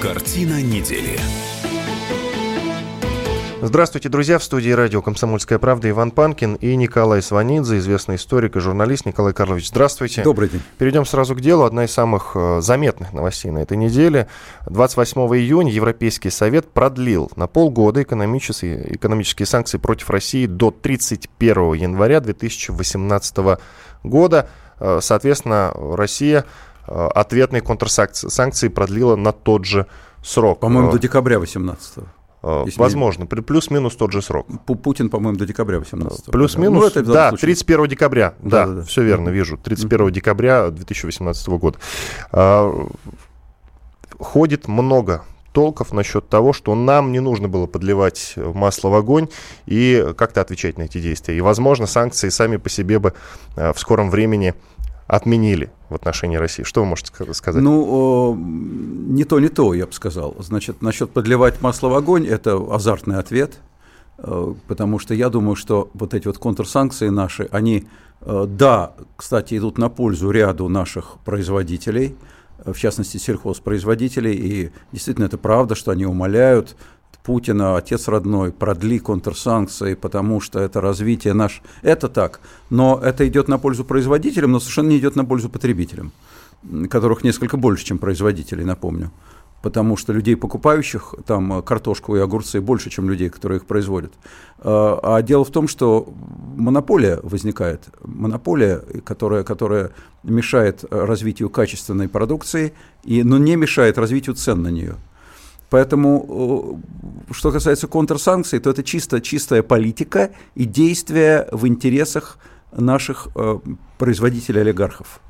Картина недели. Здравствуйте, друзья. В студии радио «Комсомольская правда» Иван Панкин и Николай Сванидзе, известный историк и журналист. Николай Карлович, здравствуйте. Добрый день. Перейдем сразу к делу. Одна из самых э, заметных новостей на этой неделе. 28 июня Европейский совет продлил на полгода экономические, экономические санкции против России до 31 января 2018 года. Э, соответственно, Россия ответные контрсанкции продлила на тот же срок. По-моему, до декабря 18 -го. Э, Если Возможно, мне... плюс-минус тот же срок. Путин, по-моему, до декабря 18 Плюс-минус, ну, это да, случае... 31 декабря, да, да, да, да. все верно, вижу, 31 mm-hmm. декабря 2018 года. Ходит много толков насчет того, что нам не нужно было подливать масло в огонь и как-то отвечать на эти действия. И, возможно, санкции сами по себе бы э, в скором времени отменили в отношении России. Что вы можете сказать? Ну, не то, не то, я бы сказал. Значит, насчет подливать масло в огонь – это азартный ответ, э, потому что я думаю, что вот эти вот контрсанкции наши, они, э, да, кстати, идут на пользу ряду наших производителей, в частности, сельхозпроизводителей, и действительно это правда, что они умоляют Путина, отец родной, продли контрсанкции, потому что это развитие наш. Это так. Но это идет на пользу производителям, но совершенно не идет на пользу потребителям, которых несколько больше, чем производителей, напомню. Потому что людей, покупающих там картошку и огурцы, больше, чем людей, которые их производят. А, а дело в том, что монополия возникает. Монополия, которая, которая мешает развитию качественной продукции, и, но не мешает развитию цен на нее. Поэтому, э, что касается контрсанкций, то это чисто чистая политика и действия в интересах наших э, производителей-олигархов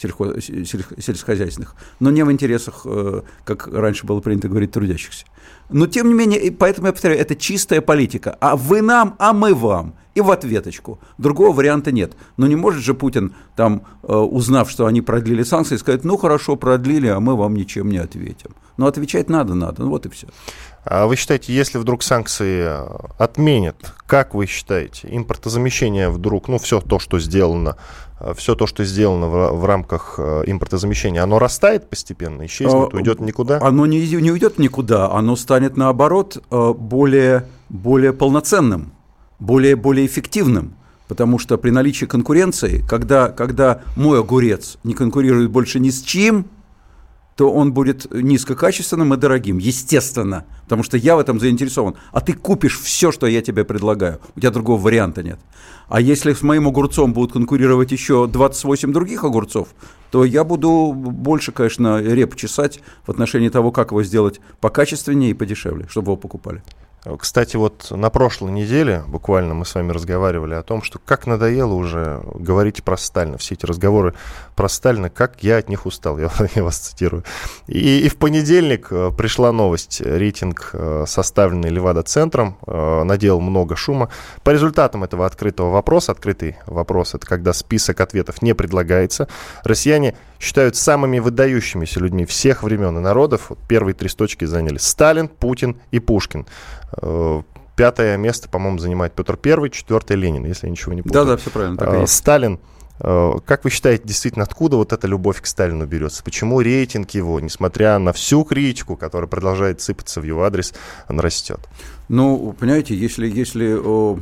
сельхо, сельскохозяйственных, но не в интересах, э, как раньше было принято говорить, трудящихся. Но, тем не менее, поэтому я повторяю, это чистая политика. А вы нам, а мы вам. И в ответочку. Другого варианта нет. Но не может же Путин, там, э, узнав, что они продлили санкции, сказать, ну хорошо, продлили, а мы вам ничем не ответим. Но отвечать надо, надо. Ну вот и все. А вы считаете, если вдруг санкции отменят, как вы считаете, импортозамещение вдруг, ну все то, что сделано, э, все то, что сделано в, в рамках э, импортозамещения, оно растает постепенно, исчезнет, а, уйдет никуда? Оно не, не уйдет никуда, оно станет наоборот более, более полноценным более, более эффективным. Потому что при наличии конкуренции, когда, когда мой огурец не конкурирует больше ни с чем, то он будет низкокачественным и дорогим, естественно, потому что я в этом заинтересован. А ты купишь все, что я тебе предлагаю, у тебя другого варианта нет. А если с моим огурцом будут конкурировать еще 28 других огурцов, то я буду больше, конечно, реп чесать в отношении того, как его сделать покачественнее и подешевле, чтобы его покупали. Кстати, вот на прошлой неделе буквально мы с вами разговаривали о том, что как надоело уже говорить про Сталина, все эти разговоры про Сталина, как я от них устал, я, я вас цитирую. И, и в понедельник э, пришла новость, рейтинг, э, составленный Левада-центром, э, наделал много шума. По результатам этого открытого вопроса, открытый вопрос, это когда список ответов не предлагается, россияне считают самыми выдающимися людьми всех времен и народов. Вот первые три строчки заняли Сталин, Путин и Пушкин. Э, пятое место, по-моему, занимает Петр Первый, четвертое Ленин, если я ничего не путаю. Да, да, все правильно. Так э, Сталин. Э, как вы считаете, действительно, откуда вот эта любовь к Сталину берется? Почему рейтинг его, несмотря на всю критику, которая продолжает сыпаться в его адрес, он растет? Ну, понимаете, если, если о,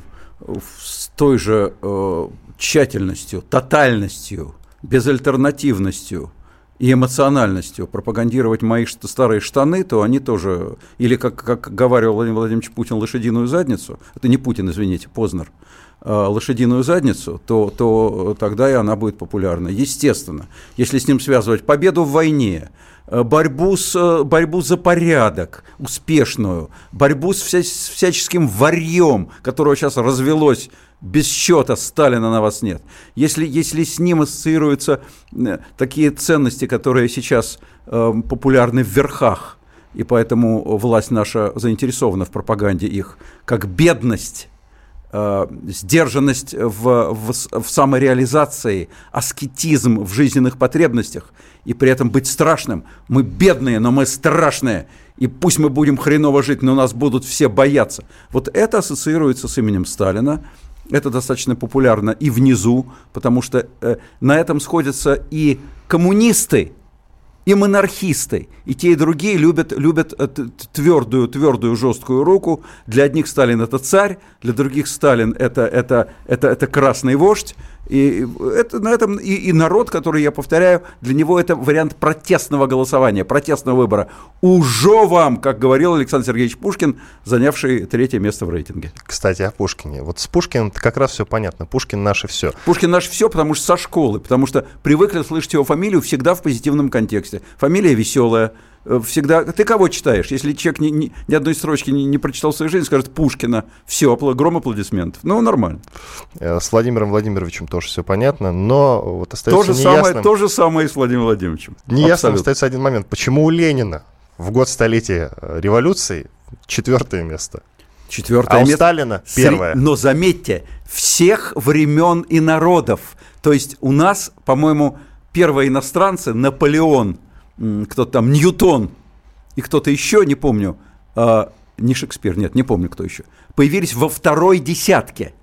с той же о, тщательностью, тотальностью, безальтернативностью и эмоциональностью пропагандировать мои старые штаны, то они тоже, или, как, как говорил Владимир Владимирович Путин, лошадиную задницу, это не Путин, извините, Познер, а, лошадиную задницу, то, то тогда и она будет популярна. Естественно, если с ним связывать победу в войне, э, борьбу, с, э, борьбу за порядок успешную, борьбу с, вся, с всяческим варьем, которого сейчас развелось без счета Сталина на вас нет. Если, если с ним ассоциируются такие ценности, которые сейчас э, популярны в верхах, и поэтому власть наша заинтересована в пропаганде их, как бедность, э, сдержанность в, в, в самореализации, аскетизм в жизненных потребностях, и при этом быть страшным. Мы бедные, но мы страшные, и пусть мы будем хреново жить, но нас будут все бояться. Вот это ассоциируется с именем Сталина, это достаточно популярно и внизу, потому что э, на этом сходятся и коммунисты, и монархисты, и те, и другие любят, любят э, твердую, твердую, жесткую руку. Для одних Сталин это царь, для других Сталин это, это, это, это красный вождь. И, это, на этом, и, и народ, который, я повторяю, для него это вариант протестного голосования, протестного выбора. Уже вам, как говорил Александр Сергеевич Пушкин, занявший третье место в рейтинге. Кстати, о Пушкине. Вот с Пушкиным как раз все понятно. Пушкин наше все. Пушкин наше все, потому что со школы, потому что привыкли слышать его фамилию всегда в позитивном контексте. Фамилия веселая, всегда... Ты кого читаешь? Если человек ни, ни, ни одной строчки не, не прочитал в своей жизни, скажет Пушкина, все, гром аплодисментов. Ну, нормально. Э, с Владимиром Владимировичем тоже все понятно, но вот остается то же неясным... Самое, то же самое и с Владимиром Владимировичем. Неясным Абсолютно. остается один момент. Почему у Ленина в год столетия э, революции четвертое место? Четвертое а место. у Сталина первое. Но заметьте, всех времен и народов. То есть у нас, по-моему, первые иностранцы, Наполеон – кто-то там, Ньютон и кто-то еще, не помню, а, не Шекспир, нет, не помню, кто еще, появились во второй десятке.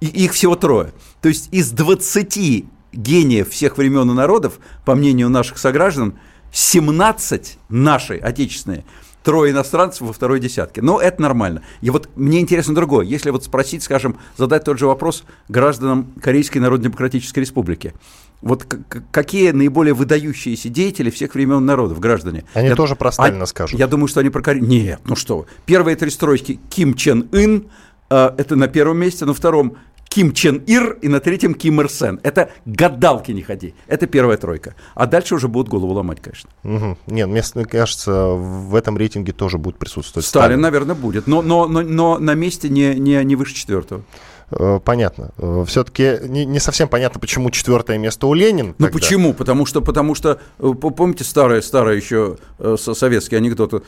И их всего трое. То есть из 20 гениев всех времен и народов, по мнению наших сограждан, 17 наши, отечественные, трое иностранцев во второй десятке. Но это нормально. И вот мне интересно другое. Если вот спросить, скажем, задать тот же вопрос гражданам Корейской Народно-Демократической Республики – вот какие наиболее выдающиеся деятели всех времен народов, граждане? Они я, тоже про Сталина а, скажут. Я думаю, что они про Корею. Нет, ну что Первые три строчки Ким Чен Ын, э, это на первом месте, на втором Ким Чен Ир и на третьем Ким Ир Сен. Это гадалки не ходи. Это первая тройка. А дальше уже будут голову ломать, конечно. Угу. Нет, мне кажется, в этом рейтинге тоже будет присутствовать Сталин. Сталин, наверное, будет. Но, но, но, но на месте не, не, не выше четвертого. Э, понятно. Э, Все-таки не, не совсем понятно, почему четвертое место у Ленина. Ну тогда. почему? Потому что, потому что, э, помните старое, старое еще советский анекдот,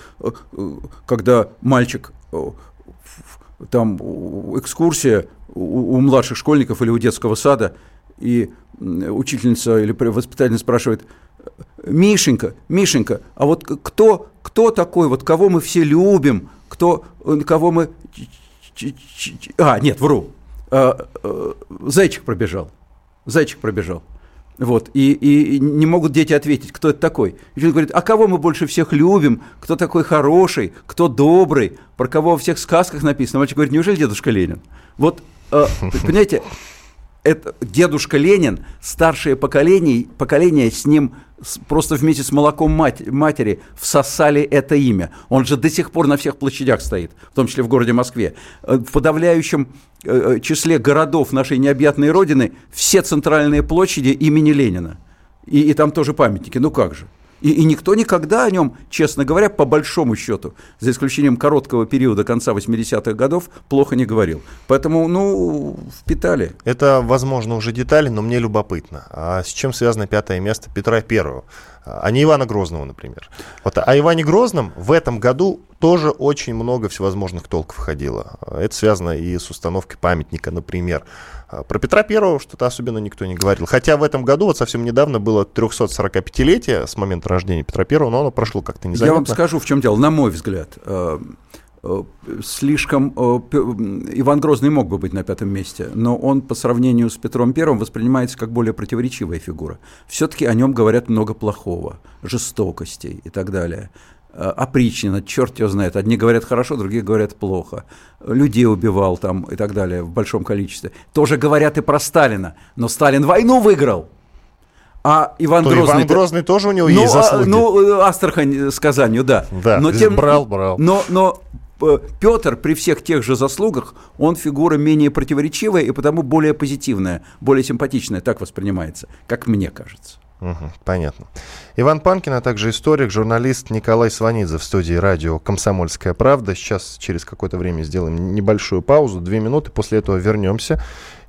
когда мальчик там экскурсия у, у младших школьников или у детского сада, и учительница или воспитательница спрашивает, Мишенька, Мишенька, а вот кто, кто такой, вот кого мы все любим, кто, кого мы... А, нет, вру, зайчик пробежал. Зайчик пробежал. Вот, и, и не могут дети ответить, кто это такой. И он говорит, а кого мы больше всех любим, кто такой хороший, кто добрый, про кого во всех сказках написано. Мальчик говорит, неужели дедушка Ленин? Вот, э, понимаете, это дедушка Ленин, старшее поколение, поколение с ним просто вместе с молоком мать, матери всосали это имя. Он же до сих пор на всех площадях стоит, в том числе в городе Москве. Э, в подавляющем э, э, числе городов нашей необъятной родины все центральные площади имени Ленина. И, и там тоже памятники. Ну как же? И, и никто никогда о нем, честно говоря, по большому счету, за исключением короткого периода конца 80-х годов, плохо не говорил. Поэтому, ну, впитали. Это, возможно, уже детали, но мне любопытно. А с чем связано пятое место Петра Первого? А не Ивана Грозного, например. Вот, а Иване Грозном в этом году тоже очень много всевозможных толков ходило. Это связано и с установкой памятника, например. А про Петра Первого что-то особенно никто не говорил. Хотя в этом году, вот совсем недавно, было 345-летие с момента рождения Петра Первого, но оно прошло как-то незаметно. Я вам скажу, в чем дело, на мой взгляд. Э, слишком... Э, Иван Грозный мог бы быть на пятом месте, но он по сравнению с Петром Первым воспринимается как более противоречивая фигура. Все-таки о нем говорят много плохого, жестокостей и так далее. Э, опричнина, черт его знает. Одни говорят хорошо, другие говорят плохо. Людей убивал там и так далее в большом количестве. Тоже говорят и про Сталина. Но Сталин войну выиграл. А Иван То Грозный... Иван Грозный тоже у него ну, есть а, заслуги. Ну, Астрахань с Казанью, да. Да, но тем, брал, брал. Но, но Петр при всех тех же заслугах, он фигура менее противоречивая и потому более позитивная, более симпатичная, так воспринимается, как мне кажется. Угу, понятно. Иван Панкин, а также историк, журналист Николай Сванидзе в студии радио «Комсомольская правда». Сейчас через какое-то время сделаем небольшую паузу, две минуты, после этого вернемся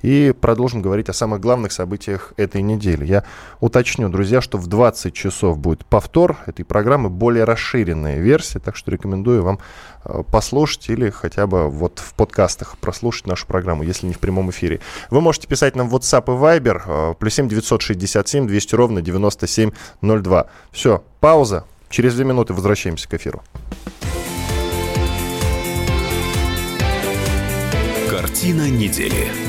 и продолжим говорить о самых главных событиях этой недели. Я уточню, друзья, что в 20 часов будет повтор этой программы, более расширенная версия, так что рекомендую вам э, послушать или хотя бы вот в подкастах прослушать нашу программу, если не в прямом эфире. Вы можете писать нам в WhatsApp и Viber, э, плюс 7 967 200 ровно 9702. Все, пауза. Через две минуты возвращаемся к эфиру. Картина недели.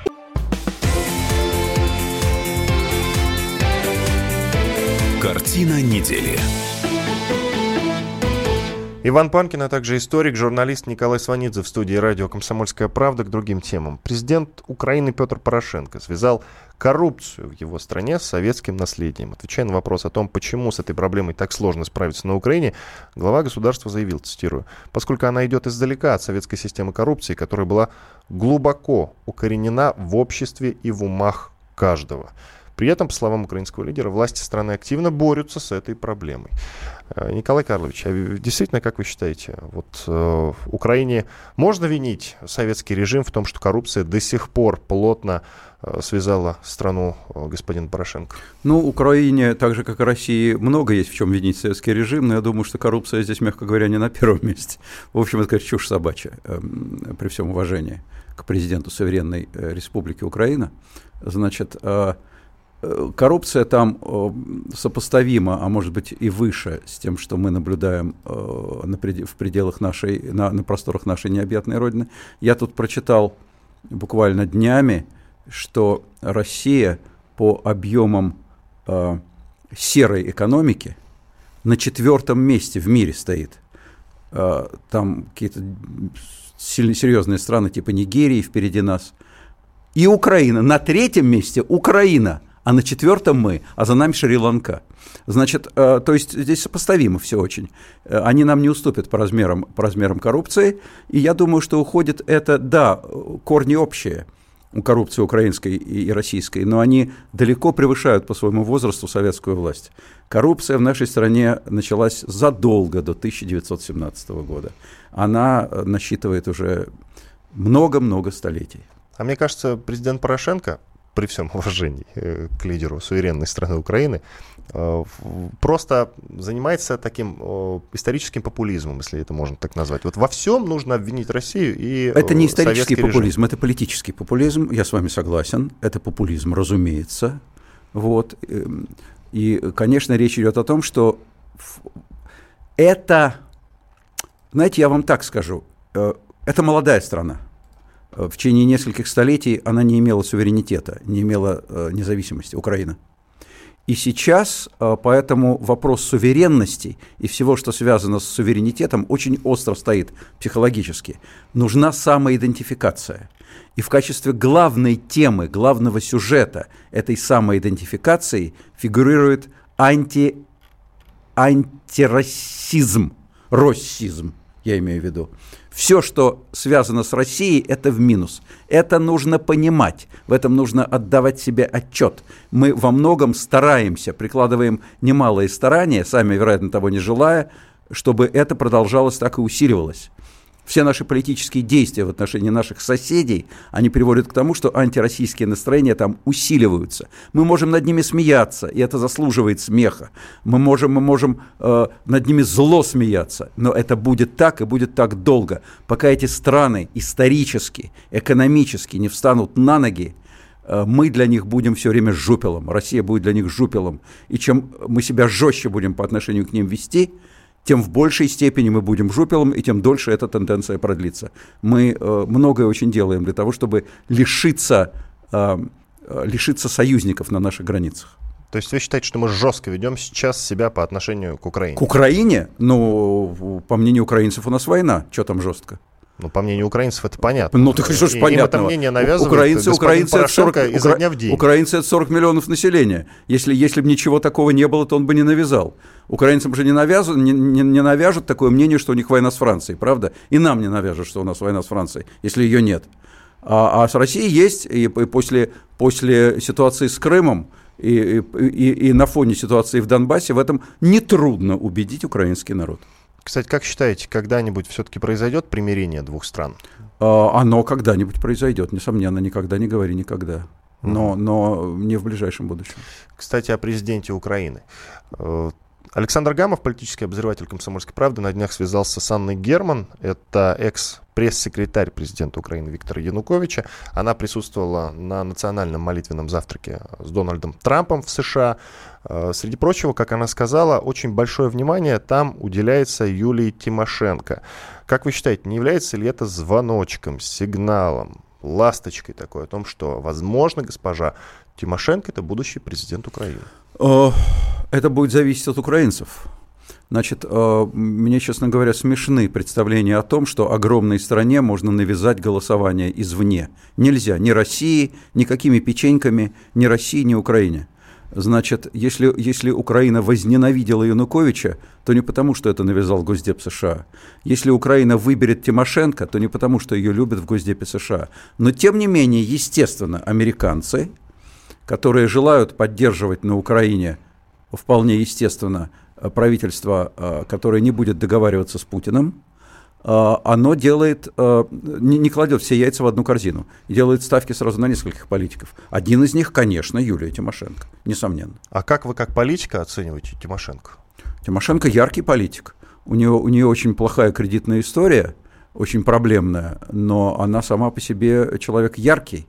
Картина недели. Иван Панкин, а также историк, журналист Николай Сванидзе в студии радио «Комсомольская правда» к другим темам. Президент Украины Петр Порошенко связал коррупцию в его стране с советским наследием. Отвечая на вопрос о том, почему с этой проблемой так сложно справиться на Украине, глава государства заявил, цитирую, «поскольку она идет издалека от советской системы коррупции, которая была глубоко укоренена в обществе и в умах каждого». При этом, по словам украинского лидера, власти страны активно борются с этой проблемой. Э, Николай Карлович, а действительно, как вы считаете, вот э, Украине можно винить советский режим в том, что коррупция до сих пор плотно э, связала страну господин Порошенко? Ну, Украине, так же, как и России, много есть в чем винить советский режим, но я думаю, что коррупция здесь, мягко говоря, не на первом месте. В общем, это, конечно, чушь собачья, э, при всем уважении к президенту суверенной э, республики Украина. Значит, коррупция там э, сопоставима, а может быть и выше с тем, что мы наблюдаем э, в пределах нашей, на, на просторах нашей необъятной Родины. Я тут прочитал буквально днями, что Россия по объемам э, серой экономики на четвертом месте в мире стоит. Э, там какие-то сильно серьезные страны типа Нигерии впереди нас. И Украина. На третьем месте Украина – а на четвертом мы, а за нами Шри-Ланка. Значит, э, то есть здесь сопоставимо все очень. Э, они нам не уступят по размерам, по размерам коррупции, и я думаю, что уходит это, да, корни общие у коррупции украинской и российской, но они далеко превышают по своему возрасту советскую власть. Коррупция в нашей стране началась задолго до 1917 года. Она э, насчитывает уже много-много столетий. А мне кажется, президент Порошенко при всем уважении э, к лидеру суверенной страны Украины, э, просто занимается таким историческим популизмом, если это можно так назвать. Вот во всем нужно обвинить Россию и Это не исторический популизм, режим. это политический популизм, я с вами согласен, это популизм, разумеется. Вот. Эм, и, конечно, речь идет о том, что это, знаете, я вам так скажу, э, это молодая страна. В течение нескольких столетий она не имела суверенитета, не имела э, независимости, Украина. И сейчас э, поэтому вопрос суверенности и всего, что связано с суверенитетом, очень остро стоит психологически. Нужна самоидентификация. И в качестве главной темы, главного сюжета этой самоидентификации фигурирует анти, антирасизм, россизм, я имею в виду. Все, что связано с Россией, это в минус. Это нужно понимать, в этом нужно отдавать себе отчет. Мы во многом стараемся, прикладываем немалые старания, сами, вероятно, того не желая, чтобы это продолжалось так и усиливалось все наши политические действия в отношении наших соседей, они приводят к тому, что антироссийские настроения там усиливаются. Мы можем над ними смеяться, и это заслуживает смеха. Мы можем, мы можем э, над ними зло смеяться, но это будет так и будет так долго, пока эти страны исторически, экономически не встанут на ноги, э, мы для них будем все время жупелом, Россия будет для них жупелом. И чем мы себя жестче будем по отношению к ним вести – тем в большей степени мы будем жупелом, и тем дольше эта тенденция продлится. Мы э, многое очень делаем для того, чтобы лишиться, э, э, лишиться союзников на наших границах. То есть вы считаете, что мы жестко ведем сейчас себя по отношению к Украине? К Украине? Ну, по мнению украинцев, у нас война. Что там жестко? Ну, по мнению украинцев, это понятно. Ну, что ж понятно. это мнение навязывает украинцы, украинцы это 40, изо дня в день. Украинцы – это 40 миллионов населения. Если, если бы ничего такого не было, то он бы не навязал. Украинцам же не, навязывают, не, не, не навяжут такое мнение, что у них война с Францией, правда? И нам не навяжут, что у нас война с Францией, если ее нет. А, а с Россией есть, и, и после, после ситуации с Крымом, и, и, и на фоне ситуации в Донбассе в этом нетрудно убедить украинский народ. Кстати, как считаете, когда-нибудь все-таки произойдет примирение двух стран? А, оно когда-нибудь произойдет, несомненно, никогда не говори никогда. но, но не в ближайшем будущем. Кстати, о президенте Украины. Э, Александр Гамов, политический обозреватель «Комсомольской правды», на днях связался с Анной Герман. Это экс-пресс-секретарь президента Украины Виктора Януковича. Она присутствовала на национальном молитвенном завтраке с Дональдом Трампом в США. Э, среди прочего, как она сказала, очень большое внимание там уделяется Юлии Тимошенко. Как вы считаете, не является ли это звоночком, сигналом, ласточкой такой о том, что, возможно, госпожа Тимошенко – это будущий президент Украины? Э, это будет зависеть от украинцев. Значит, э, мне, честно говоря, смешны представления о том, что огромной стране можно навязать голосование извне. Нельзя ни России, никакими печеньками, ни России, ни Украине. Значит, если, если Украина возненавидела Януковича, то не потому, что это навязал Госдеп США. Если Украина выберет Тимошенко, то не потому, что ее любят в Госдепе США. Но, тем не менее, естественно, американцы, которые желают поддерживать на Украине вполне естественно правительство, э, которое не будет договариваться с Путиным, э, оно делает, э, не кладет все яйца в одну корзину, делает ставки сразу на нескольких политиков. Один из них, конечно, Юлия Тимошенко, несомненно. А как вы как политика оцениваете Тимошенко? Тимошенко яркий политик. У нее, у нее очень плохая кредитная история, очень проблемная, но она сама по себе человек яркий,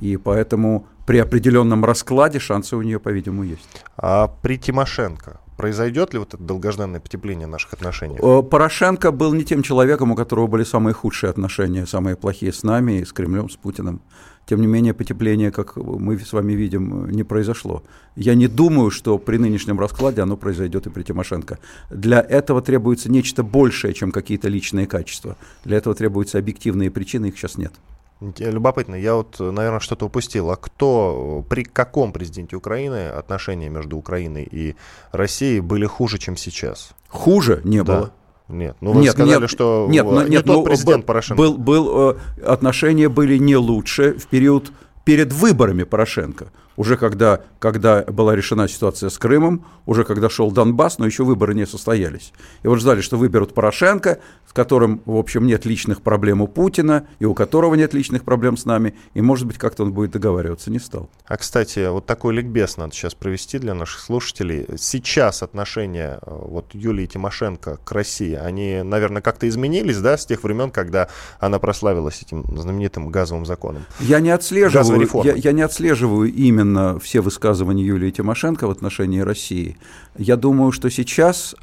и поэтому при определенном раскладе шансы у нее, по-видимому, есть. А при Тимошенко произойдет ли вот это долгожданное потепление наших отношений? Порошенко был не тем человеком, у которого были самые худшие отношения, самые плохие с нами, с Кремлем, с Путиным. Тем не менее, потепление, как мы с вами видим, не произошло. Я не думаю, что при нынешнем раскладе оно произойдет и при Тимошенко. Для этого требуется нечто большее, чем какие-то личные качества. Для этого требуются объективные причины, их сейчас нет. Любопытно, я вот, наверное, что-то упустил. А кто, при каком президенте Украины отношения между Украиной и Россией были хуже, чем сейчас? Хуже не да. было. Нет, ну вы нет, сказали, нет, что нет, не нет, тот ну, президент Порошенко. Был, был, э, отношения были не лучше в период перед выборами Порошенко уже когда, когда была решена ситуация с Крымом, уже когда шел Донбасс, но еще выборы не состоялись. И вот ждали, что выберут Порошенко, с которым, в общем, нет личных проблем у Путина, и у которого нет личных проблем с нами, и, может быть, как-то он будет договариваться, не стал. А, кстати, вот такой ликбез надо сейчас провести для наших слушателей. Сейчас отношения э, вот Юлии Тимошенко к России, они, наверное, как-то изменились, да, с тех времен, когда она прославилась этим знаменитым газовым законом? Я не отслеживаю, я, я не отслеживаю именно именно все высказывания Юлии Тимошенко в отношении России, я думаю, что сейчас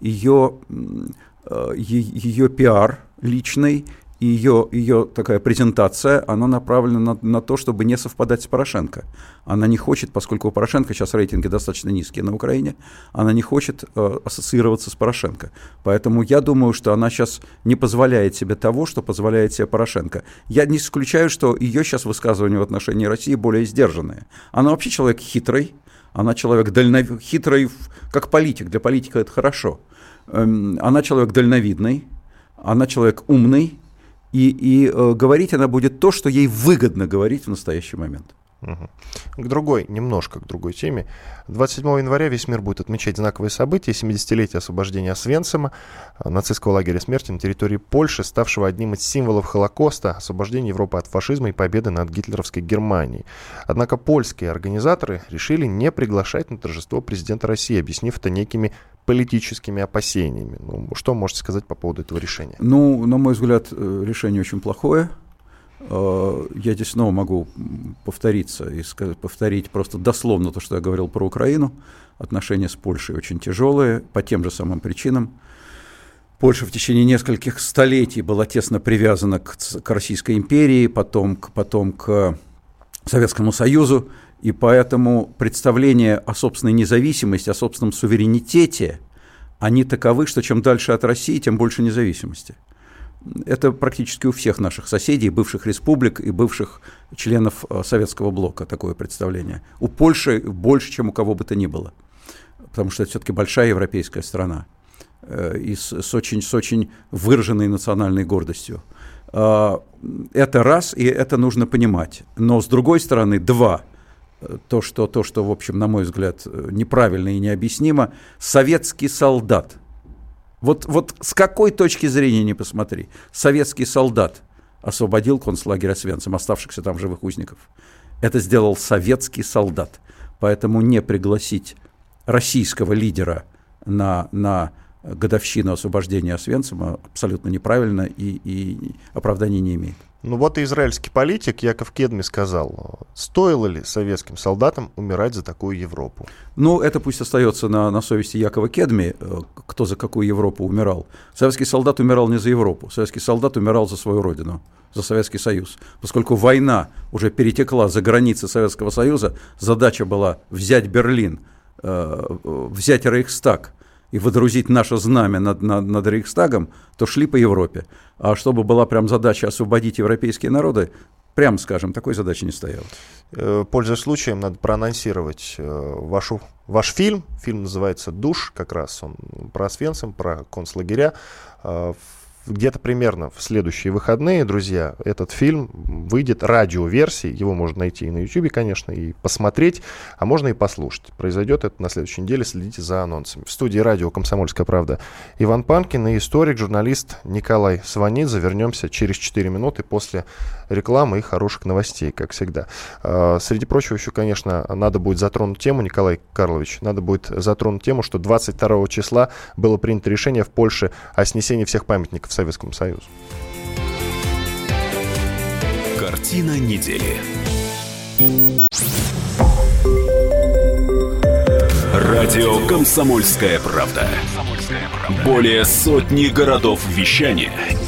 ее, а, ее а, пиар личный ее, ее такая презентация, она направлена на, на то, чтобы не совпадать с Порошенко. Она не хочет, поскольку у Порошенко сейчас рейтинги достаточно низкие на Украине, она не хочет э, ассоциироваться с Порошенко. Поэтому я думаю, что она сейчас не позволяет себе того, что позволяет себе Порошенко. Я не исключаю, что ее сейчас высказывания в отношении России более сдержанные. Она вообще человек хитрый, она человек дальнов... хитрый как политик, для политика это хорошо. Эм, она человек дальновидный, она человек умный, и, и э, говорить она будет то, что ей выгодно говорить в настоящий момент. К другой, немножко к другой теме. 27 января весь мир будет отмечать знаковые события, 70-летие освобождения Освенцима, э, нацистского лагеря смерти на территории Польши, ставшего одним из символов Холокоста, освобождения Европы от фашизма и победы над гитлеровской Германией. Однако польские организаторы решили не приглашать на торжество президента России, объяснив это некими политическими опасениями. Ну, что можете сказать по поводу этого решения? Ну, на мой взгляд, э, решение очень плохое. Э, я здесь снова могу повториться и повторить просто дословно то, что я говорил про Украину. Отношения с Польшей очень тяжелые по тем же самым причинам. Польша в течение нескольких столетий была тесно привязана к, к Российской империи, потом, к, потом к Советскому Союзу, и поэтому представления о собственной независимости, о собственном суверенитете, они таковы, что чем дальше от России, тем больше независимости. Это практически у всех наших соседей, бывших республик и бывших членов э, советского блока такое представление. У Польши больше, чем у кого бы то ни было, потому что это все-таки большая европейская страна э, и с, с, очень, с очень выраженной национальной гордостью. А, это раз, и это нужно понимать. Но с другой стороны, два – то, что, то, что, в общем, на мой взгляд, неправильно и необъяснимо, советский солдат – вот, вот с какой точки зрения не посмотри, советский солдат освободил концлагерь Освенцим, оставшихся там живых узников. Это сделал советский солдат. Поэтому не пригласить российского лидера на, на годовщину освобождения Освенцима абсолютно неправильно и, и оправдания не имеет. Ну вот и израильский политик Яков Кедми сказал, стоило ли советским солдатам умирать за такую Европу? Ну, это пусть остается на, на совести Якова Кедми, э, кто за какую Европу умирал. Советский солдат умирал не за Европу, советский солдат умирал за свою родину, за Советский Союз. Поскольку война уже перетекла за границы Советского Союза, задача была взять Берлин, э, взять Рейхстаг – и водрузить наше знамя над, над, над Рейхстагом, то шли по Европе. А чтобы была прям задача освободить европейские народы, прямо скажем, такой задачи не стояло. Э, пользуясь случаем, надо проанонсировать э, вашу, ваш фильм. Фильм называется «Душ», как раз он про Освенцим, про концлагеря. Где-то примерно в следующие выходные, друзья, этот фильм выйдет радиоверсии. Его можно найти и на YouTube, конечно, и посмотреть, а можно и послушать. Произойдет это на следующей неделе. Следите за анонсами. В студии радио «Комсомольская правда» Иван Панкин и историк, журналист Николай Сванидзе. Вернемся через 4 минуты после рекламы и хороших новостей, как всегда. А, среди прочего еще, конечно, надо будет затронуть тему, Николай Карлович, надо будет затронуть тему, что 22 числа было принято решение в Польше о снесении всех памятников Советскому Союзу. Картина недели. Радио «Комсомольская правда». Более сотни городов вещания –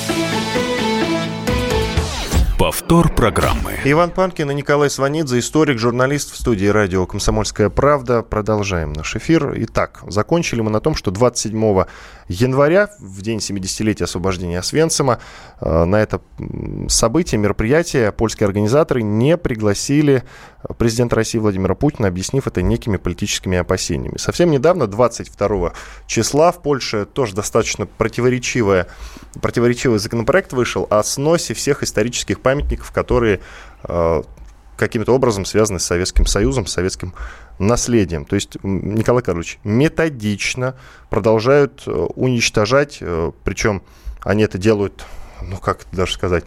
Повтор программы. Иван Панкин и Николай Сванидзе, историк, журналист в студии радио «Комсомольская правда». Продолжаем наш эфир. Итак, закончили мы на том, что 27 января, в день 70-летия освобождения Освенцима, э, на это событие, мероприятие польские организаторы не пригласили президента России Владимира Путина, объяснив это некими политическими опасениями. Совсем недавно, 22 числа, в Польше тоже достаточно противоречивая, противоречивый законопроект вышел о сносе всех исторических памятников, которые э, каким-то образом связаны с Советским Союзом, с советским наследием. То есть, Николай Карлович, методично продолжают э, уничтожать, э, причем они это делают, ну как это даже сказать,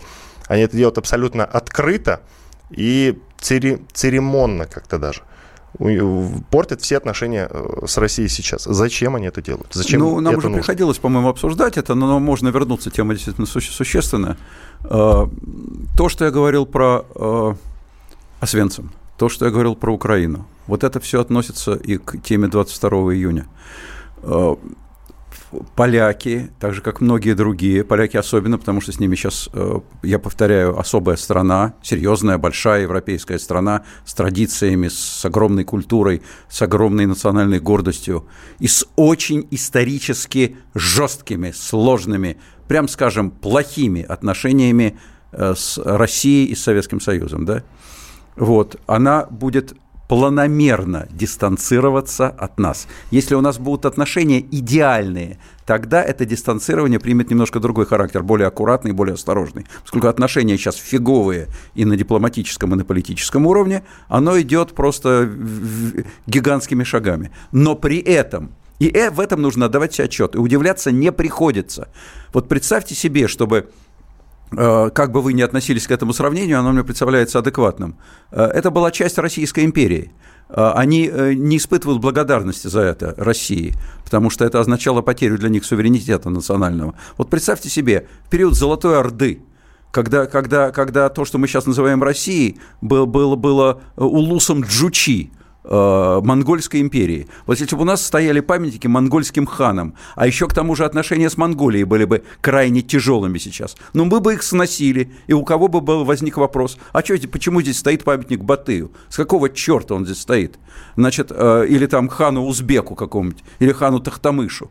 они это делают абсолютно открыто и церемонно как-то даже портят все отношения с Россией сейчас. Зачем они это делают? Зачем ну, нам это уже нужно? приходилось, по-моему, обсуждать это, но можно вернуться, тема действительно существенная. Э, то, что я говорил про э, Освенцим, то, что я говорил про Украину, вот это все относится и к теме 22 июня. Э, поляки, так же как многие другие, поляки особенно, потому что с ними сейчас, я повторяю, особая страна, серьезная, большая европейская страна с традициями, с огромной культурой, с огромной национальной гордостью и с очень исторически жесткими, сложными прям скажем, плохими отношениями э, с Россией и с Советским Союзом, да, вот, она будет планомерно дистанцироваться от нас. Если у нас будут отношения идеальные, тогда это дистанцирование примет немножко другой характер, более аккуратный более осторожный. Поскольку отношения сейчас фиговые и на дипломатическом, и на политическом уровне, оно идет просто гигантскими шагами. Но при этом и э, в этом нужно отдавать себе отчет. И удивляться не приходится. Вот представьте себе, чтобы как бы вы ни относились к этому сравнению, оно мне представляется адекватным. Э, это была часть Российской империи. Они не испытывают благодарности за это России, потому что это означало потерю для них суверенитета национального. Вот представьте себе, в период Золотой Орды, когда, когда, когда то, что мы сейчас называем Россией, было, было, было улусом Джучи – Э, монгольской империи. Вот если бы у нас стояли памятники монгольским ханам, а еще к тому же отношения с Монголией были бы крайне тяжелыми сейчас, ну мы бы их сносили, и у кого бы был, возник вопрос, а что, почему здесь стоит памятник Батыю? С какого черта он здесь стоит? Значит, э, или там хану Узбеку какому-нибудь, или хану Тахтамышу.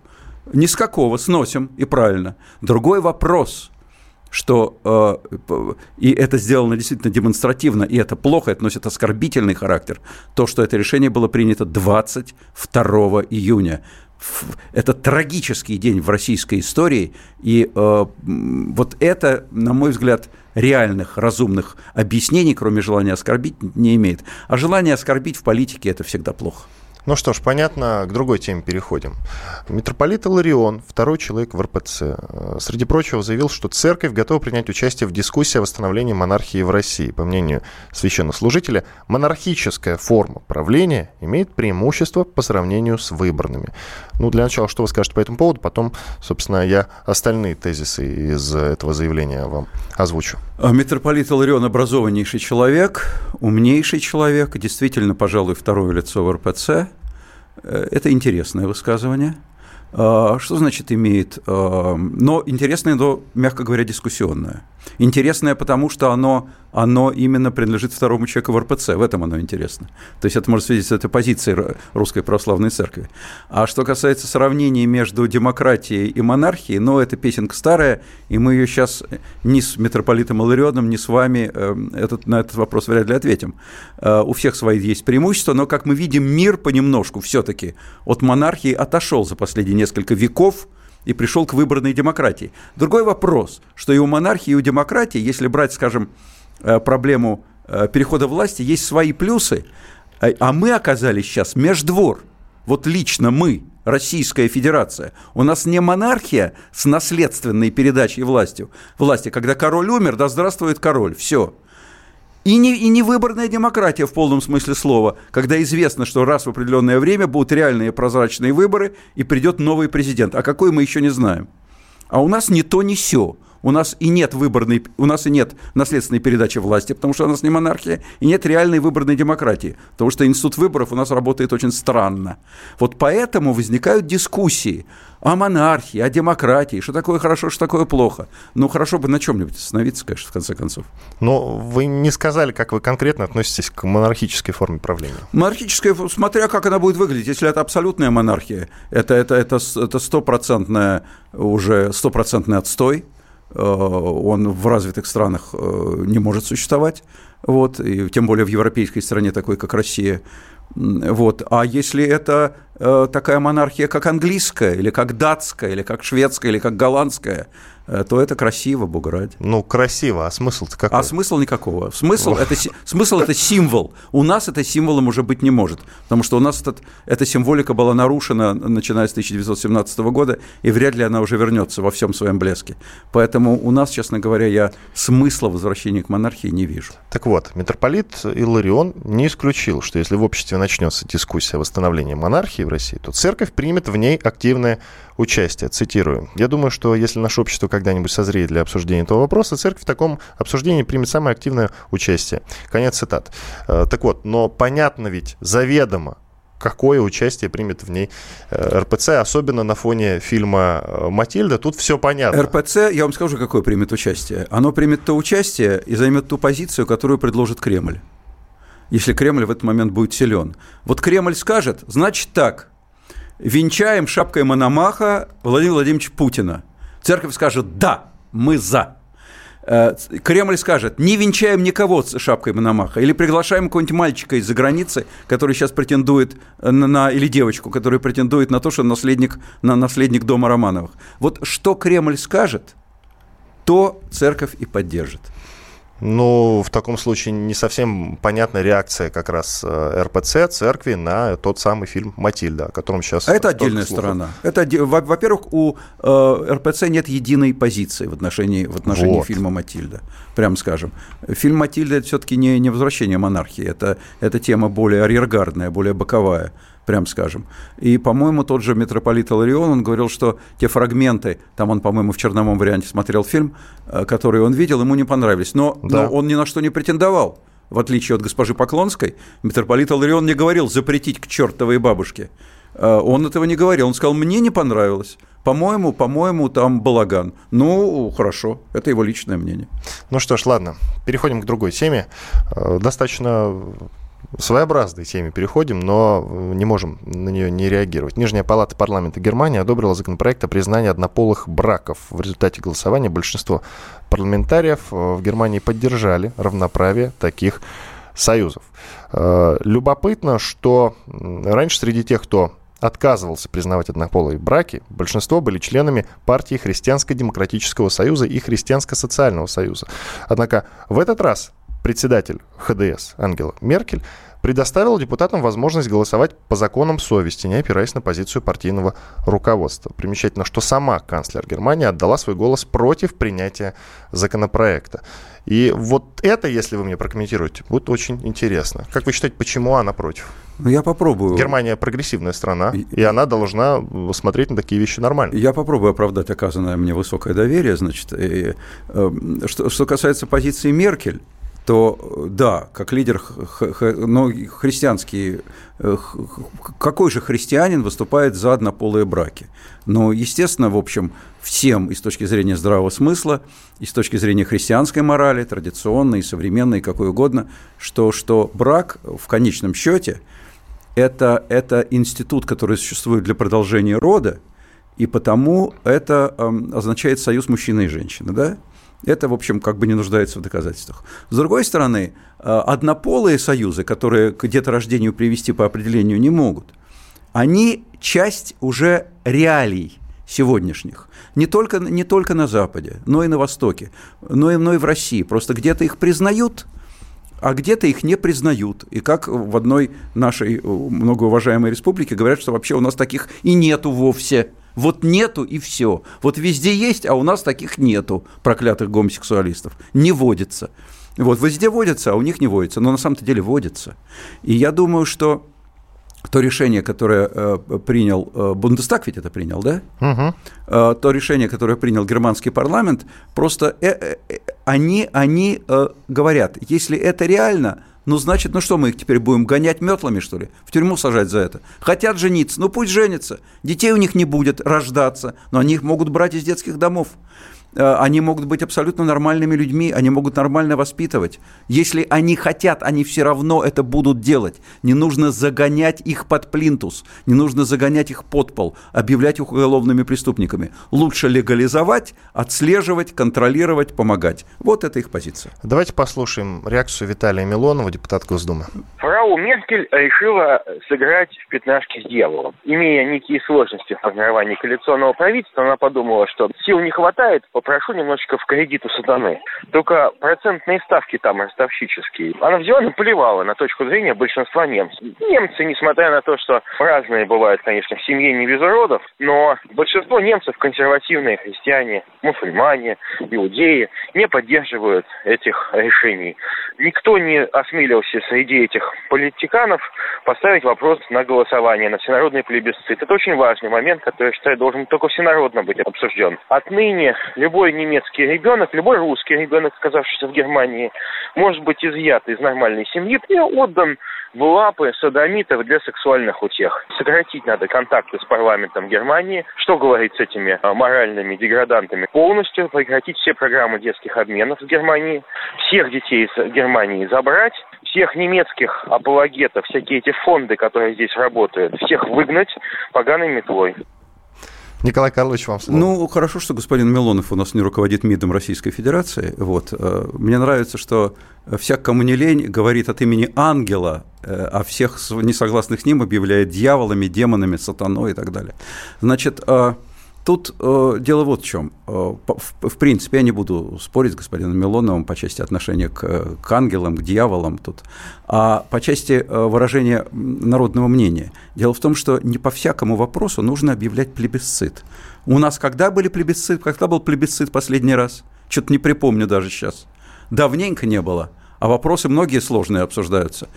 Ни с какого, сносим, и правильно. Другой вопрос, что э, и это сделано действительно демонстративно, и это плохо, это носит оскорбительный характер, то, что это решение было принято 22 июня. Это трагический день в российской истории, и э, вот это, на мой взгляд, реальных, разумных объяснений, кроме желания оскорбить, не имеет. А желание оскорбить в политике – это всегда плохо. Ну что ж, понятно, к другой теме переходим. Митрополит Иларион, второй человек в РПЦ, э, среди прочего заявил, что церковь готова принять участие в дискуссии о восстановлении монархии в России. По мнению священнослужителя, монархическая форма правления имеет преимущество по сравнению с выборными. Ну, для начала, что вы скажете по этому поводу, потом, собственно, я остальные тезисы из этого заявления вам озвучу. А митрополит Иларион образованнейший человек, умнейший человек, действительно, пожалуй, второе лицо в РПЦ. Э, это интересное высказывание. А, что значит имеет? А, но интересное, но, мягко говоря, дискуссионное. Интересное, потому что оно, оно именно принадлежит второму человеку в РПЦ. В этом оно интересно. То есть это может свидетельствовать о позиции Русской Православной Церкви. А что касается сравнения между демократией и монархией, ну, это песенка старая, и мы ее сейчас ни с митрополитом Иларионом, ни с вами эм, этот, на этот вопрос вряд ли ответим. Э, у всех свои есть преимущества, но, как мы видим, мир понемножку все-таки от монархии отошел за последние несколько веков – и пришел к выборной демократии. Другой вопрос, что и у монархии, и у демократии, если брать, скажем, э, проблему э, перехода власти, есть свои плюсы, э, а мы оказались сейчас междвор. Вот лично мы, Российская Федерация. У нас не монархия с наследственной передачей власти, власти, когда король умер, да здравствует король, все. И не, и не выборная демократия в полном смысле слова, когда известно, что раз в определенное время будут реальные прозрачные выборы и придет новый президент. А какой мы еще не знаем. А у нас не то, не все. У нас и нет выборной, у нас и нет наследственной передачи власти, потому что у нас не монархия, и нет реальной выборной демократии, потому что институт выборов у нас работает очень странно. Вот поэтому возникают дискуссии о монархии, о демократии, что такое хорошо, что такое плохо. Ну, хорошо бы на чем-нибудь остановиться, конечно, в конце концов. Но вы не сказали, как вы конкретно относитесь к монархической форме правления. Монархическая, смотря как она будет выглядеть. Если это абсолютная монархия, это, это, это, это стопроцентная, уже стопроцентный отстой, он в развитых странах э, не может существовать, вот, и тем более в европейской стране, такой как Россия. Вот. А если это э, такая монархия, как английская, или как датская, или как шведская, или как голландская, Э, то это красиво, Бог ради. Ну, красиво, а смысл-то какой? А смысл никакого. Смысл это, смысл это символ. У нас это символом уже быть не может, потому что у нас этот, эта символика была нарушена, начиная с 1917 года, и вряд ли она уже вернется во всем своем блеске. Поэтому у нас, честно говоря, я смысла возвращения к монархии не вижу. Так вот, митрополит Иларион не исключил, что если в обществе начнется дискуссия о восстановлении монархии в России, то церковь примет в ней активное участие. Цитирую. «Я думаю, что если наше общество когда-нибудь созреет для обсуждения этого вопроса, церковь в таком обсуждении примет самое активное участие». Конец цитат. Э, так вот, но понятно ведь заведомо, какое участие примет в ней э, РПЦ, особенно на фоне фильма э, «Матильда». Тут все понятно. РПЦ, я вам скажу, какое примет участие. Оно примет то участие и займет ту позицию, которую предложит Кремль. Если Кремль в этот момент будет силен. Вот Кремль скажет, значит так, венчаем шапкой Мономаха Владимира Владимировича Путина. Церковь скажет «да, мы за». Э, Кремль скажет, не венчаем никого с шапкой Мономаха, или приглашаем какого-нибудь мальчика из-за границы, который сейчас претендует на, на, или девочку, которая претендует на то, что наследник, на наследник дома Романовых. Вот что Кремль скажет, то церковь и поддержит. Ну, в таком случае не совсем понятна реакция как раз э, РПЦ, церкви на тот самый фильм «Матильда», о котором сейчас... А это отдельная слухов. сторона. Это, во-первых, у э, РПЦ нет единой позиции в отношении, в отношении вот. фильма «Матильда», прямо скажем. Фильм «Матильда» – это все-таки не, не возвращение монархии, это, это тема более арьергардная, более боковая прям скажем. И, по-моему, тот же митрополит Иларион, он говорил, что те фрагменты, там он, по-моему, в черновом варианте смотрел фильм, э, который он видел, ему не понравились. Но, да. но он ни на что не претендовал. В отличие от госпожи Поклонской, митрополит Иларион не говорил запретить к чертовой бабушке. Э, он этого не говорил. Он сказал, мне не понравилось. По-моему, по-моему, там балаган. Ну, хорошо, это его личное мнение. Ну что ж, ладно, переходим к другой теме. Э, достаточно своеобразной теме переходим, но не можем на нее не реагировать. Нижняя палата парламента Германии одобрила законопроект о признании однополых браков. В результате голосования большинство парламентариев в Германии поддержали равноправие таких союзов. Любопытно, что раньше среди тех, кто отказывался признавать однополые браки, большинство были членами партии Христианско-демократического союза и Христианско-социального союза. Однако в этот раз председатель ХДС Ангела Меркель предоставила депутатам возможность голосовать по законам совести, не опираясь на позицию партийного руководства. Примечательно, что сама канцлер Германии отдала свой голос против принятия законопроекта. И вот это, если вы мне прокомментируете, будет очень интересно. Как вы считаете, почему она против? Ну, я попробую. Германия прогрессивная страна, и, и она должна смотреть на такие вещи нормально. Я попробую оправдать оказанное мне высокое доверие. Значит, и, э, что, что касается позиции Меркель, то да, как лидер но христианский, э, какой же христианин выступает за однополые браки? Но, естественно, в общем, всем и с точки зрения здравого смысла, и с точки зрения христианской морали, традиционной, современной, какой угодно, что, что брак в конечном счете это, это институт, который существует для продолжения рода, и потому это э, означает союз мужчины и женщины, да? Это, в общем, как бы не нуждается в доказательствах. С другой стороны, э, однополые союзы, которые к деторождению привести по определению не могут, они часть уже реалий сегодняшних. Не только, не только на Западе, но и на Востоке, но и, но и в России. Просто где-то их признают, а где-то их не признают. И как в одной нашей э, многоуважаемой республике говорят, что вообще у нас таких и нету вовсе – вот нету и все. Вот везде есть, а у нас таких нету, проклятых гомосексуалистов. Не водится. Вот везде водится, а у них не водится. Но на самом-то деле водится. И я думаю, что то решение, которое э, принял э, Бундестаг, ведь это принял, да? Угу. Э, то решение, которое принял германский парламент, просто э, э, э они, они э, говорят, если это реально, ну, значит, ну что мы их теперь будем гонять метлами, что ли? В тюрьму сажать за это? Хотят жениться, ну пусть женятся. Детей у них не будет рождаться, но они их могут брать из детских домов. Э, они могут быть абсолютно нормальными людьми, они могут нормально воспитывать. Если они хотят, они все равно это будут делать. Не нужно загонять их под плинтус, не нужно загонять их под пол, объявлять их уголовными преступниками. Лучше легализовать, отслеживать, контролировать, помогать. Вот это их позиция. Давайте послушаем реакцию Виталия Милонова, депутат Госдумы. Фрау Меркель решила сыграть в пятнашки с дьяволом. Имея некие сложности в формировании коалиционного правительства, она подумала, что сил не хватает, попрошу немножечко в кредит у сатаны. Только процентные ставки там ростовщические. Она взяла и наплевала на точку зрения большинства немцев. Немцы, несмотря на то, что разные бывают, конечно, в семье не без уродов, но большинство немцев, консервативные христиане, мусульмане, иудеи, не поддерживают этих решений. Никто не осмелился среди этих политиканов поставить вопрос на голосование, на всенародный плебисцит. Это очень важный момент, который, я считаю, должен только всенародно быть обсужден. Отныне любой немецкий ребенок, любой русский ребенок, оказавшийся в Германии, может быть изъят из нормальной семьи и отдан в лапы садомитов для сексуальных утех. Сократить надо контакты с парламентом Германии. Что говорить с этими а, моральными деградантами? Полностью прекратить все программы детских обменов в Германии, всех детей из Германии забрать, всех немецких апологетов, всякие эти фонды, которые здесь работают, всех выгнать поганой метлой. Николай Карлович, вам слово. Ну, хорошо, что господин Милонов у нас не руководит МИДом Российской Федерации. Вот. Э, мне нравится, что всяк, кому не лень, говорит от имени ангела, э, а всех несогласных с ним объявляет дьяволами, демонами, сатаной и так далее. Значит, э, Тут э, дело вот в чем. Э, в, в принципе, я не буду спорить с господином Милоновым по части отношения к, к ангелам, к дьяволам тут, а по части э, выражения народного мнения. Дело в том, что не по всякому вопросу нужно объявлять плебисцит. У нас когда были плебисцит? Когда был плебисцит последний раз? Что-то не припомню даже сейчас. Давненько не было. А вопросы многие сложные обсуждаются.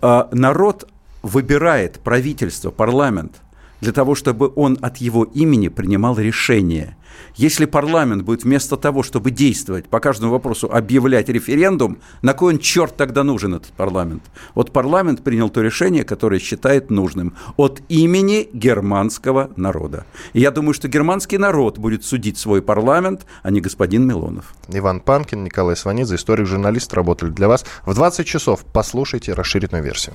Э, народ выбирает правительство, парламент для того, чтобы он от его имени принимал решение. Если парламент будет вместо того, чтобы действовать по каждому вопросу, объявлять референдум, на кой он черт тогда нужен этот парламент? Вот парламент принял то решение, которое считает нужным от имени германского народа. И я думаю, что германский народ будет судить свой парламент, а не господин Милонов. Иван Панкин, Николай Сванидзе, историк-журналист, работали для вас. В 20 часов послушайте расширенную версию.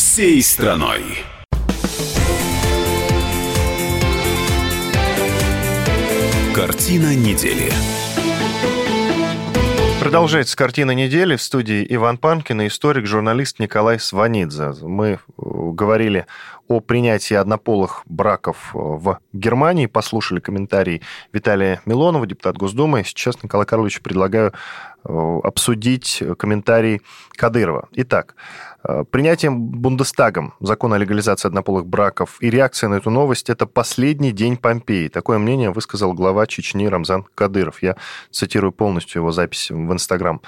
всей страной. Картина недели. Продолжается картина недели. В студии Иван Панкин и историк, журналист Николай Сванидзе. Мы э, говорили о принятии однополых браков э, в Германии, послушали комментарий Виталия Милонова, депутат Госдумы. Сейчас, Николай Карлович, предлагаю э, обсудить комментарий Кадырова. Итак, принятием Бундестагом закона о легализации однополых браков и реакция на эту новость – это последний день Помпеи. Такое мнение высказал глава Чечни Рамзан Кадыров. Я цитирую полностью его запись в Инстаграм.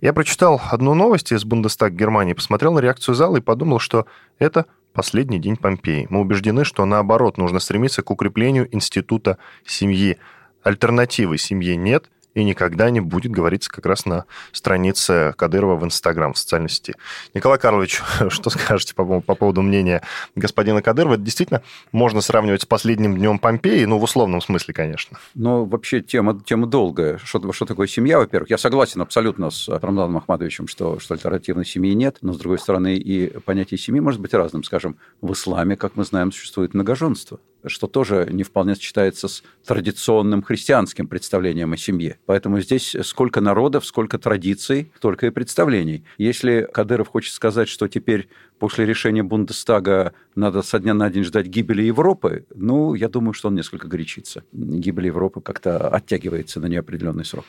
Я прочитал одну новость из Бундестаг Германии, посмотрел на реакцию зала и подумал, что это последний день Помпеи. Мы убеждены, что наоборот, нужно стремиться к укреплению института семьи. Альтернативы семье нет – и никогда не будет говориться как раз на странице Кадырова в Инстаграм, в социальной сети. Николай Карлович, что скажете по, по поводу мнения господина Кадырова? Это действительно можно сравнивать с последним днем Помпеи, ну, в условном смысле, конечно. Ну, вообще тема, тема долгая. Что, что такое семья, во-первых? Я согласен абсолютно с Рамзаном Ахматовичем, что, что альтернативной семьи нет, но, с другой стороны, и понятие семьи может быть разным. Скажем, в исламе, как мы знаем, существует многоженство что тоже не вполне сочетается с традиционным христианским представлением о семье. Поэтому здесь сколько народов, сколько традиций, столько и представлений. Если Кадыров хочет сказать, что теперь после решения Бундестага надо со дня на день ждать гибели Европы, ну, я думаю, что он несколько горячится. Гибель Европы как-то оттягивается на неопределенный срок.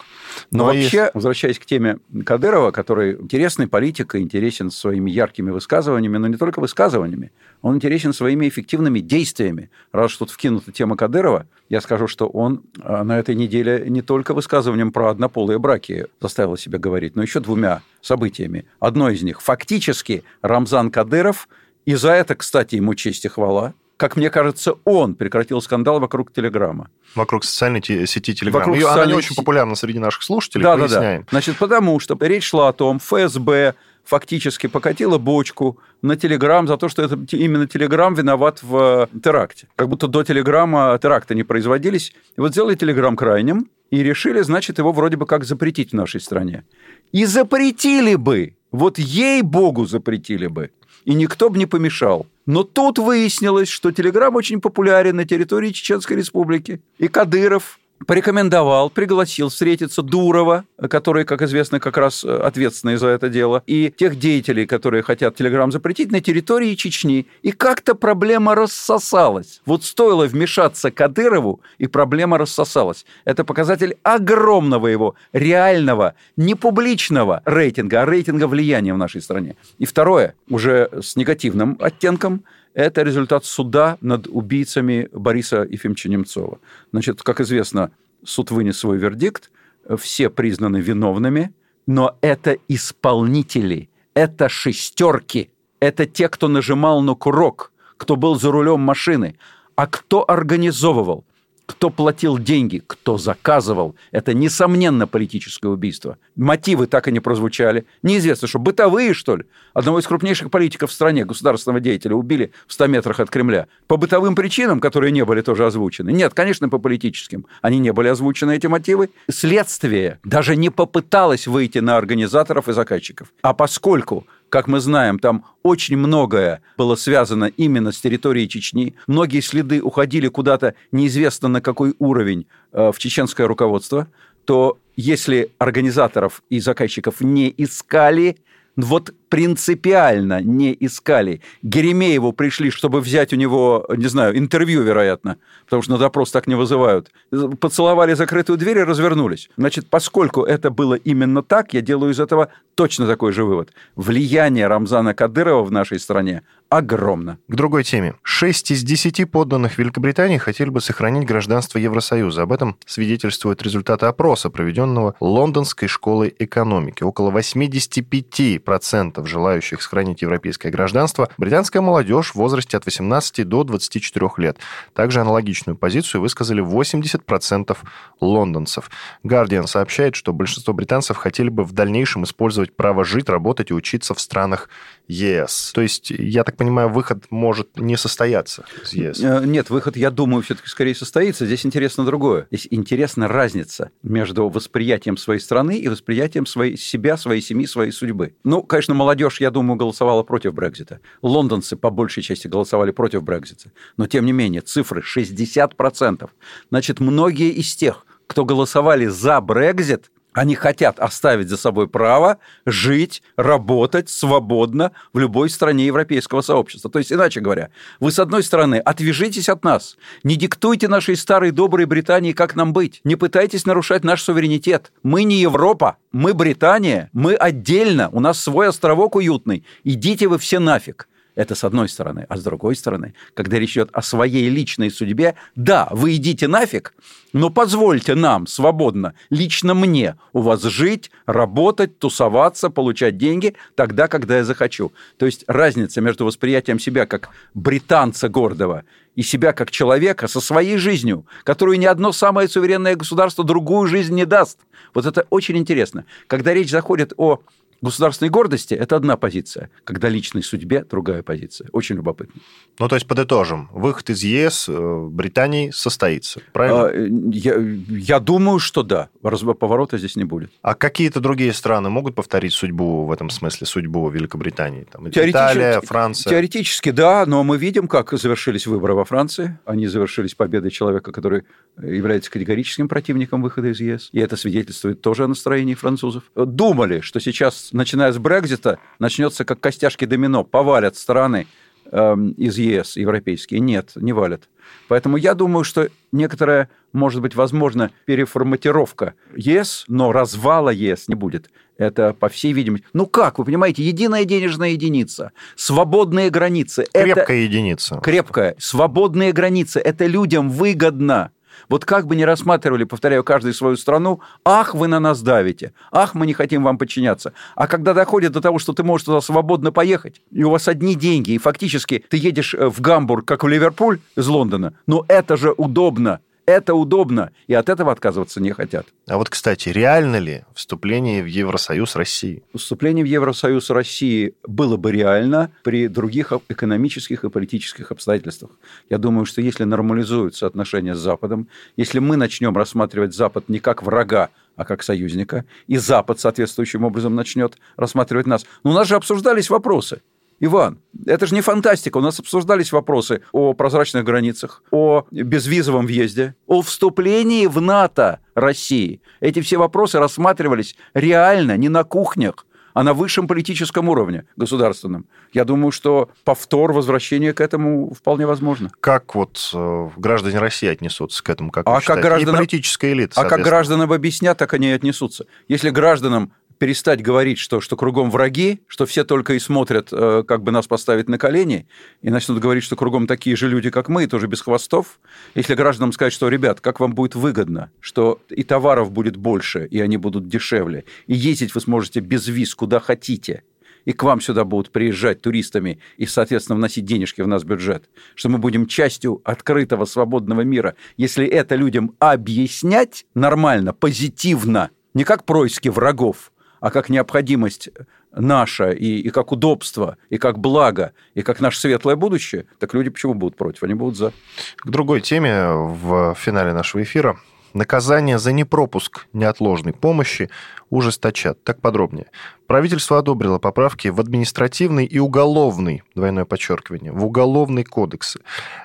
Но, ну, вообще, есть... возвращаясь к теме Кадырова, который интересный политик и интересен своими яркими высказываниями, но не только высказываниями, он интересен своими эффективными действиями. Раз что тут вкинута тема Кадырова, я скажу, что он а, на этой неделе не только высказыванием про однополые браки заставил себя говорить, но еще двумя событиями. Одно из них фактически Рамзан Кадыров, и за это, кстати, ему честь и хвала, как мне кажется, он прекратил скандал вокруг Телеграма. Вокруг социальной сети Телеграм. Вокруг Ее, социальной... Она не очень популярна среди наших слушателей, да, поясняем. Да, да. Значит, потому что речь шла о том, ФСБ фактически покатила бочку на Телеграм за то, что это именно Телеграм виноват в э, теракте. Как будто до Телеграма теракты не производились. И вот сделали Телеграм крайним и решили, значит, его вроде бы как запретить в нашей стране. И запретили бы, вот ей-богу запретили бы, и никто бы не помешал. Но тут выяснилось, что Телеграм очень популярен на территории Чеченской Республики. И Кадыров порекомендовал, пригласил встретиться Дурова, который, как известно, как раз э, ответственный за это дело, и тех деятелей, которые хотят Телеграм запретить на территории Чечни. И как-то проблема рассосалась. Вот стоило вмешаться Кадырову, и проблема рассосалась. Это показатель огромного его реального, не публичного рейтинга, а рейтинга влияния в нашей стране. И второе, уже с негативным оттенком – это результат суда над убийцами Бориса Ефимовича Немцова. Значит, как известно, суд вынес свой вердикт, все признаны виновными, но это исполнители, это шестерки, это те, кто нажимал на курок, кто был за рулем машины, а кто организовывал – кто платил деньги, кто заказывал. Это, несомненно, политическое убийство. Мотивы так и не прозвучали. Неизвестно, что бытовые, что ли? Одного из крупнейших политиков в стране, государственного деятеля, убили в 100 метрах от Кремля. По бытовым причинам, которые не были тоже озвучены. Нет, конечно, по политическим. Они не были озвучены, эти мотивы. Следствие даже не попыталось выйти на организаторов и заказчиков. А поскольку как мы знаем, там очень многое было связано именно с территорией Чечни. Многие следы уходили куда-то неизвестно на какой уровень э, в чеченское руководство. То если организаторов и заказчиков не искали, вот принципиально не искали. Геремееву пришли, чтобы взять у него, не знаю, интервью, вероятно, потому что на допрос так не вызывают. Поцеловали закрытую дверь и развернулись. Значит, поскольку это было именно так, я делаю из этого точно такой же вывод. Влияние Рамзана Кадырова в нашей стране огромно. К другой теме. Шесть из десяти подданных Великобритании хотели бы сохранить гражданство Евросоюза. Об этом свидетельствуют результаты опроса, проведенного Лондонской школой экономики. Около 85% желающих сохранить европейское гражданство британская молодежь в возрасте от 18 до 24 лет. Также аналогичную позицию высказали 80% лондонцев. Guardian сообщает, что большинство британцев хотели бы в дальнейшем использовать право жить, работать и учиться в странах ЕС. То есть, я так понимаю, выход может не состояться из ЕС. Э, нет, выход, я думаю, все-таки скорее состоится. Здесь интересно другое. Здесь интересна разница между восприятием своей страны и восприятием своей, себя, своей семьи, своей судьбы. Ну, конечно, молодежь, я думаю, голосовала против Брекзита. Лондонцы по большей части голосовали против Брекзита. Но, тем не менее, цифры 60%. Значит, многие из тех, кто голосовали за Брекзит, они хотят оставить за собой право жить, работать свободно в любой стране европейского сообщества. То есть, иначе говоря, вы, с одной стороны, отвяжитесь от нас, не диктуйте нашей старой доброй Британии, как нам быть, не пытайтесь нарушать наш суверенитет. Мы не Европа, мы Британия, мы отдельно, у нас свой островок уютный. Идите вы все нафиг. Это с одной стороны. А с другой стороны, когда речь идет о своей личной судьбе, да, вы идите нафиг, но позвольте нам свободно, лично мне, у вас жить, работать, тусоваться, получать деньги тогда, когда я захочу. То есть разница между восприятием себя как британца гордого и себя как человека со своей жизнью, которую ни одно самое суверенное государство другую жизнь не даст. Вот это очень интересно. Когда речь заходит о государственной гордости – это одна позиция, когда личной судьбе – другая позиция. Очень любопытно. Ну, то есть, подытожим, выход из ЕС э, Британии состоится, правильно? А, э, я, я думаю, что да. Поворота здесь не будет. А какие-то другие страны могут повторить судьбу в этом смысле, судьбу Великобритании? Там, Италия, Франция? Теоретически, да, но мы видим, как завершились выборы во Франции. Они завершились победой человека, который является категорическим противником выхода из ЕС. И это свидетельствует тоже о настроении французов. Думали, что сейчас начиная с Брекзита, начнется как костяшки домино, повалят страны э, из ЕС европейские. Нет, не валят. Поэтому я думаю, что некоторая, может быть, возможно, переформатировка ЕС, но развала ЕС не будет. Это, по всей видимости... Ну как, вы понимаете, единая денежная единица, свободные границы. Крепкая это... единица. Крепкая. Свободные границы. Это людям выгодно. Вот как бы ни рассматривали, повторяю, каждую свою страну, ах, вы на нас давите, ах, мы не хотим вам подчиняться. А когда доходит до того, что ты можешь туда свободно поехать, и у вас одни деньги, и фактически ты едешь э, в Гамбург, как в Ливерпуль из Лондона, но это же удобно. Это удобно, и от этого отказываться не хотят. А вот, кстати, реально ли вступление в Евросоюз России? Вступление в Евросоюз России было бы реально при других экономических и политических обстоятельствах. Я думаю, что если нормализуются отношения с Западом, если мы начнем рассматривать Запад не как врага, а как союзника, и Запад соответствующим образом начнет рассматривать нас. Но у нас же обсуждались вопросы – Иван, это же не фантастика. У нас обсуждались вопросы о прозрачных границах, о безвизовом въезде, о вступлении в НАТО России. Эти все вопросы рассматривались реально, не на кухнях, а на высшем политическом уровне государственном. Я думаю, что повтор возвращения к этому вполне возможно. Как вот э, граждане России отнесутся к этому, как а как гражданам... И политическая элита, А как гражданам объяснят, так они и отнесутся. Если гражданам перестать говорить, что, что кругом враги, что все только и смотрят, э, как бы нас поставить на колени, и начнут говорить, что кругом такие же люди, как мы, тоже без хвостов. Если гражданам сказать, что, ребят, как вам будет выгодно, что и товаров будет больше, и они будут дешевле, и ездить вы сможете без виз куда хотите, и к вам сюда будут приезжать туристами и, соответственно, вносить денежки в наш бюджет, что мы будем частью открытого свободного мира. Если это людям объяснять нормально, позитивно, не как происки врагов, а как необходимость наша, и, и как удобство, и как благо, и как наше светлое будущее, так люди почему будут против? Они будут за. К другой теме в финале нашего эфира. Наказание за непропуск неотложной помощи ужесточат. Так подробнее. Правительство одобрило поправки в административный и уголовный, двойное подчеркивание, в уголовный кодексы.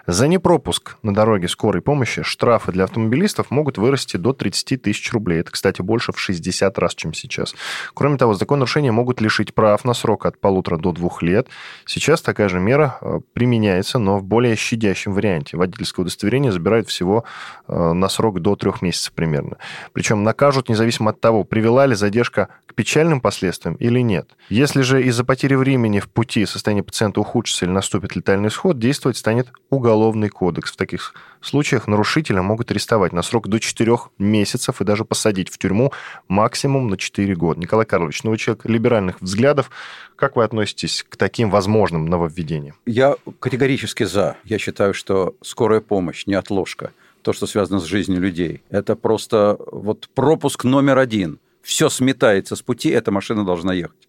За непропуск на дороге скорой помощи штрафы для автомобилистов могут вырасти до 30 тысяч рублей. Это, кстати, больше в 60 раз, чем сейчас. Кроме того, закон нарушения могут лишить прав на срок от полутора до двух лет. Сейчас такая же мера э, применяется, но в более щадящем варианте. Водительское удостоверение забирают всего э, на срок до трех месяцев примерно. Причем накажут независимо от того, привела ли задержка к печальным последствиям или нет. Если же из-за потери времени в пути состояние пациента ухудшится или наступит летальный исход, действовать станет уголовный кодекс. В таких случаях нарушителя могут арестовать на срок до 4 месяцев и даже посадить в тюрьму максимум на 4 года. Николай Карлович, ну вы человек либеральных взглядов. Как вы относитесь к таким возможным нововведениям? Я категорически за. Я считаю, что скорая помощь, не отложка, то, что связано с жизнью людей, это просто вот пропуск номер один – все сметается с пути, эта машина должна ехать.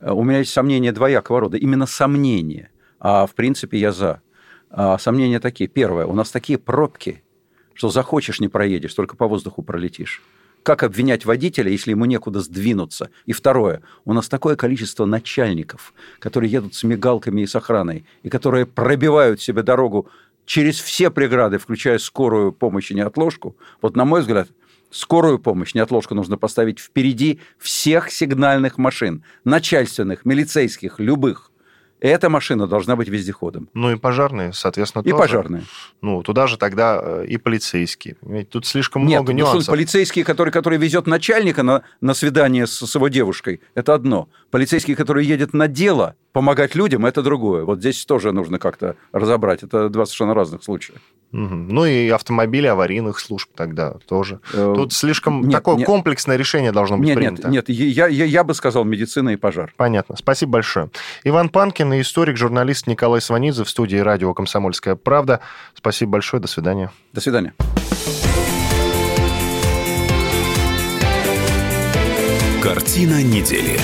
Э, у меня есть сомнения двоякого рода, именно сомнения. А в принципе я за. А сомнения такие. Первое, у нас такие пробки, что захочешь не проедешь, только по воздуху пролетишь. Как обвинять водителя, если ему некуда сдвинуться? И второе, у нас такое количество начальников, которые едут с мигалками и с охраной, и которые пробивают себе дорогу через все преграды, включая скорую помощь и неотложку. Вот, на мой взгляд, скорую помощь, неотложку нужно поставить впереди всех сигнальных машин, начальственных, милицейских, любых. Эта машина должна быть вездеходом. Ну и пожарные, соответственно, и тоже. пожарные. Ну, туда же тогда э, и полицейские. Ведь тут слишком Нет, много ну, нюансов. полицейские, который, который везет начальника на, на свидание с, с его девушкой, это одно. Полицейский, который едет на дело, помогать людям, это другое. Вот здесь тоже нужно как-то разобрать. Это два совершенно разных случая. Ну и автомобили аварийных служб тогда тоже. Э, Тут слишком нет, такое нет. комплексное решение должно быть нет, принято. Нет, нет, я, я, я бы сказал медицина и пожар. Понятно. Спасибо большое. Иван Панкин и историк, журналист Николай Сванидзе в студии радио «Комсомольская правда». Спасибо большое. До свидания. До свидания. Картина недели.